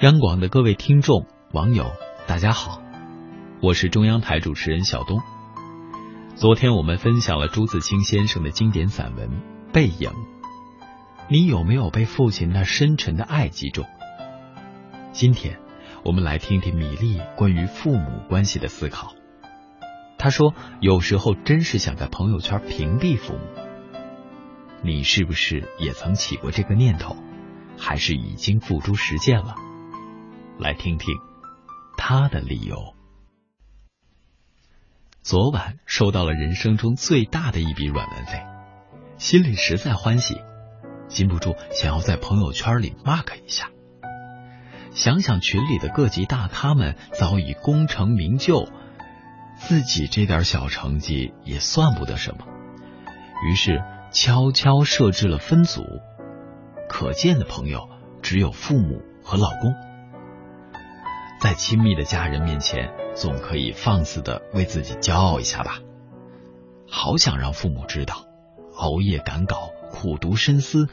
央广的各位听众、网友，大家好，我是中央台主持人小东。昨天我们分享了朱自清先生的经典散文《背影》，你有没有被父亲那深沉的爱击中？今天我们来听听米粒关于父母关系的思考。他说：“有时候真是想在朋友圈屏蔽父母。”你是不是也曾起过这个念头，还是已经付诸实践了？来听听他的理由。昨晚收到了人生中最大的一笔软文费，心里实在欢喜，禁不住想要在朋友圈里 mark 一下。想想群里的各级大咖们早已功成名就，自己这点小成绩也算不得什么，于是悄悄设置了分组，可见的朋友只有父母和老公。在亲密的家人面前，总可以放肆的为自己骄傲一下吧。好想让父母知道，熬夜赶稿、苦读深思、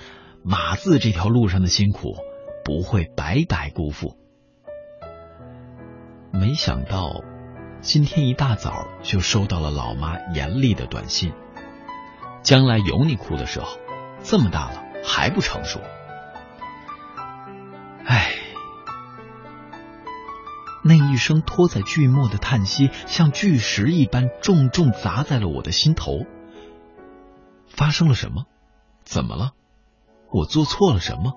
码字这条路上的辛苦不会白白辜负。没想到，今天一大早就收到了老妈严厉的短信：将来有你哭的时候，这么大了还不成熟。那一声拖在句末的叹息，像巨石一般重重砸在了我的心头。发生了什么？怎么了？我做错了什么？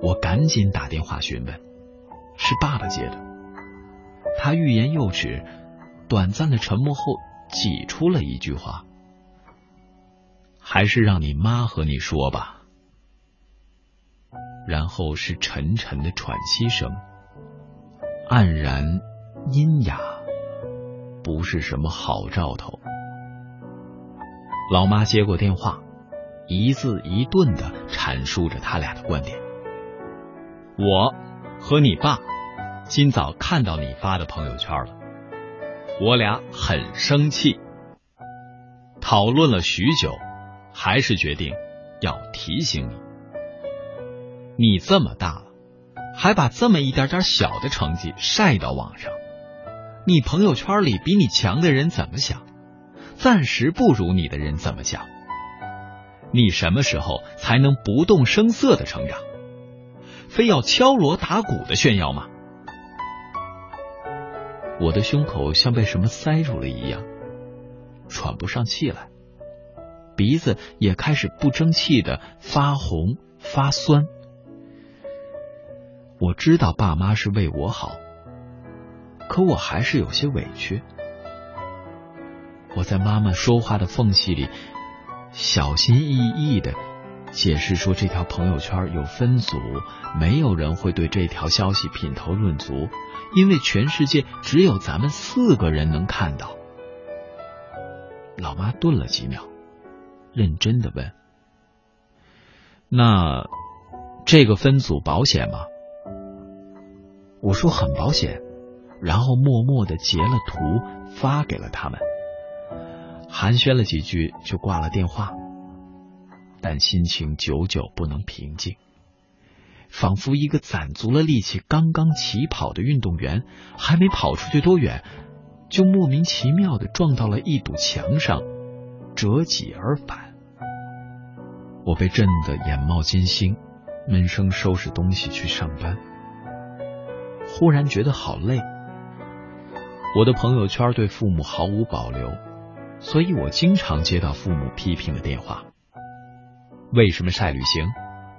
我赶紧打电话询问，是爸爸接的。他欲言又止，短暂的沉默后挤出了一句话：“还是让你妈和你说吧。”然后是沉沉的喘息声，黯然阴哑，不是什么好兆头。老妈接过电话，一字一顿的阐述着他俩的观点。我和你爸今早看到你发的朋友圈了，我俩很生气，讨论了许久，还是决定要提醒你。你这么大了，还把这么一点点小的成绩晒到网上，你朋友圈里比你强的人怎么想？暂时不如你的人怎么想？你什么时候才能不动声色的成长？非要敲锣打鼓的炫耀吗？我的胸口像被什么塞住了一样，喘不上气来，鼻子也开始不争气的发红发酸。我知道爸妈是为我好，可我还是有些委屈。我在妈妈说话的缝隙里，小心翼翼的解释说，这条朋友圈有分组，没有人会对这条消息品头论足，因为全世界只有咱们四个人能看到。老妈顿了几秒，认真的问：“那这个分组保险吗？”我说很保险，然后默默的截了图发给了他们，寒暄了几句就挂了电话，但心情久久不能平静，仿佛一个攒足了力气刚刚起跑的运动员，还没跑出去多远，就莫名其妙的撞到了一堵墙上，折戟而返。我被震得眼冒金星，闷声收拾东西去上班。忽然觉得好累。我的朋友圈对父母毫无保留，所以我经常接到父母批评的电话。为什么晒旅行？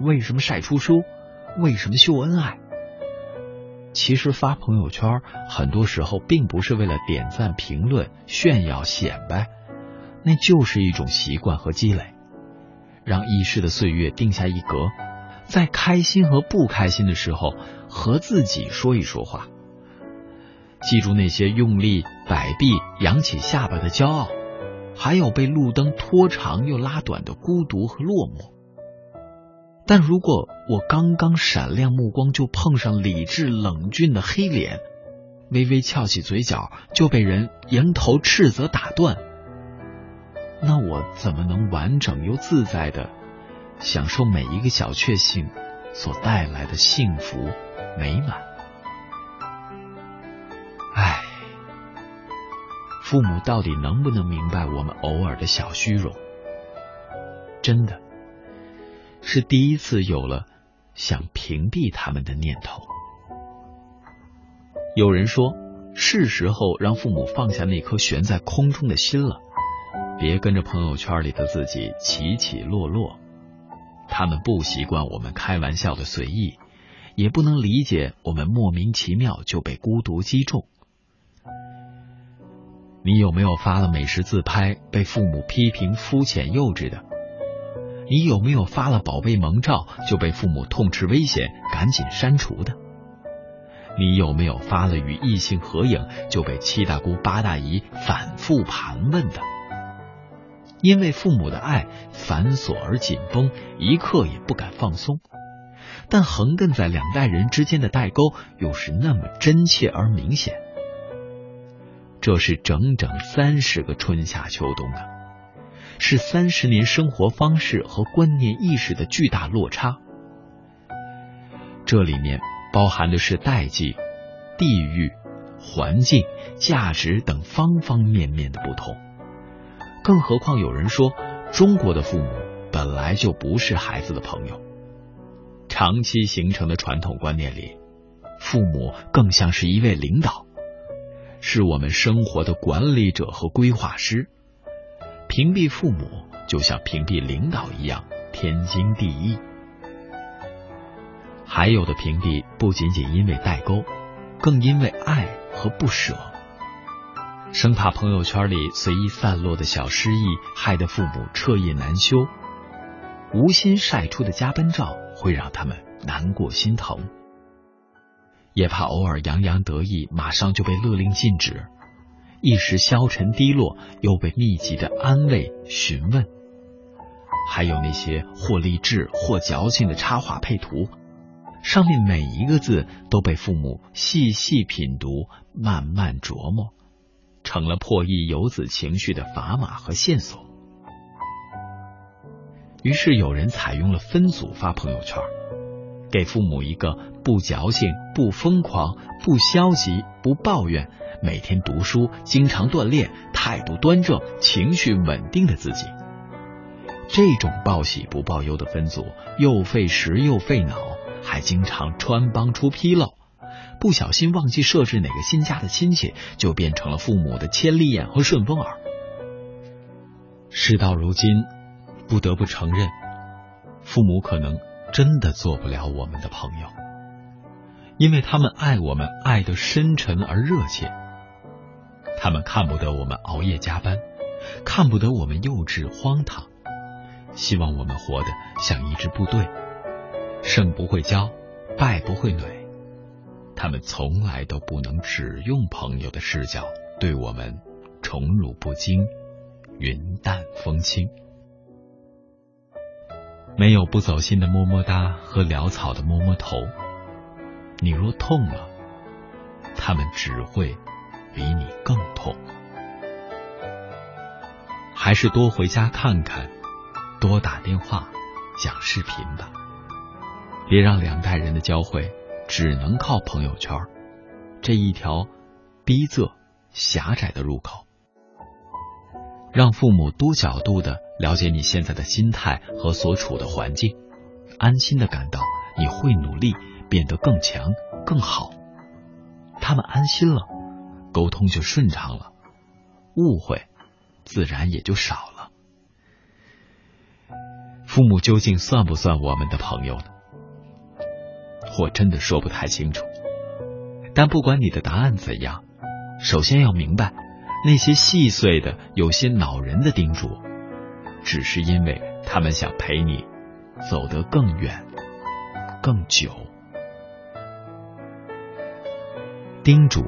为什么晒出书？为什么秀恩爱？其实发朋友圈很多时候并不是为了点赞、评论、炫耀、显摆，那就是一种习惯和积累，让易逝的岁月定下一格。在开心和不开心的时候，和自己说一说话。记住那些用力摆臂、扬起下巴的骄傲，还有被路灯拖长又拉短的孤独和落寞。但如果我刚刚闪亮目光就碰上理智冷峻的黑脸，微微翘起嘴角就被人迎头斥责打断，那我怎么能完整又自在的？享受每一个小确幸所带来的幸福美满。唉，父母到底能不能明白我们偶尔的小虚荣？真的是第一次有了想屏蔽他们的念头。有人说，是时候让父母放下那颗悬在空中的心了，别跟着朋友圈里的自己起起落落。他们不习惯我们开玩笑的随意，也不能理解我们莫名其妙就被孤独击中。你有没有发了美食自拍被父母批评肤浅幼稚的？你有没有发了宝贝萌照就被父母痛斥危险赶紧删除的？你有没有发了与异性合影就被七大姑八大姨反复盘问的？因为父母的爱繁琐而紧绷，一刻也不敢放松，但横亘在两代人之间的代沟又是那么真切而明显。这是整整三十个春夏秋冬啊，是三十年生活方式和观念意识的巨大落差。这里面包含的是代际、地域、环境、价值等方方面面的不同。更何况有人说，中国的父母本来就不是孩子的朋友。长期形成的传统观念里，父母更像是一位领导。是我们生活的管理者和规划师，屏蔽父母就像屏蔽领导一样天经地义。还有的屏蔽不仅仅因为代沟，更因为爱和不舍，生怕朋友圈里随意散落的小失意害得父母彻夜难休，无心晒出的加班照会让他们难过心疼。也怕偶尔洋洋得意，马上就被勒令禁止；一时消沉低落，又被密集的安慰询问。还有那些或励志或矫情的插画配图，上面每一个字都被父母细细品读、慢慢琢磨，成了破译游子情绪的砝码和线索。于是有人采用了分组发朋友圈。给父母一个不矫情、不疯狂、不消极、不抱怨，每天读书、经常锻炼、态度端正、情绪稳定的自己。这种报喜不报忧的分组，又费时又费脑，还经常穿帮出纰漏。不小心忘记设置哪个新家的亲戚，就变成了父母的千里眼和顺风耳。事到如今，不得不承认，父母可能。真的做不了我们的朋友，因为他们爱我们爱的深沉而热切。他们看不得我们熬夜加班，看不得我们幼稚荒唐，希望我们活得像一支部队，胜不会骄，败不会馁。他们从来都不能只用朋友的视角对我们宠辱不惊，云淡风轻。没有不走心的么么哒和潦草的摸摸头，你若痛了，他们只会比你更痛。还是多回家看看，多打电话、讲视频吧，别让两代人的交汇只能靠朋友圈这一条逼仄、狭窄的入口。让父母多角度的了解你现在的心态和所处的环境，安心的感到你会努力变得更强更好。他们安心了，沟通就顺畅了，误会自然也就少了。父母究竟算不算我们的朋友呢？我真的说不太清楚。但不管你的答案怎样，首先要明白。那些细碎的、有些恼人的叮嘱，只是因为他们想陪你走得更远、更久。叮嘱，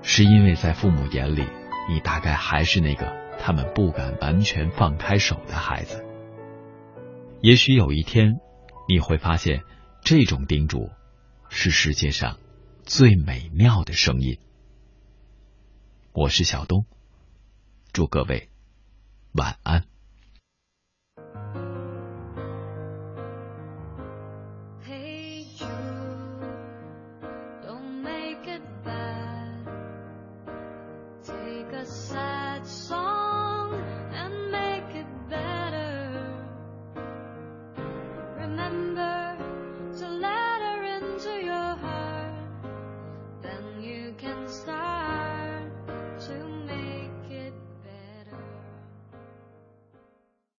是因为在父母眼里，你大概还是那个他们不敢完全放开手的孩子。也许有一天，你会发现，这种叮嘱是世界上最美妙的声音。我是小东，祝各位晚安。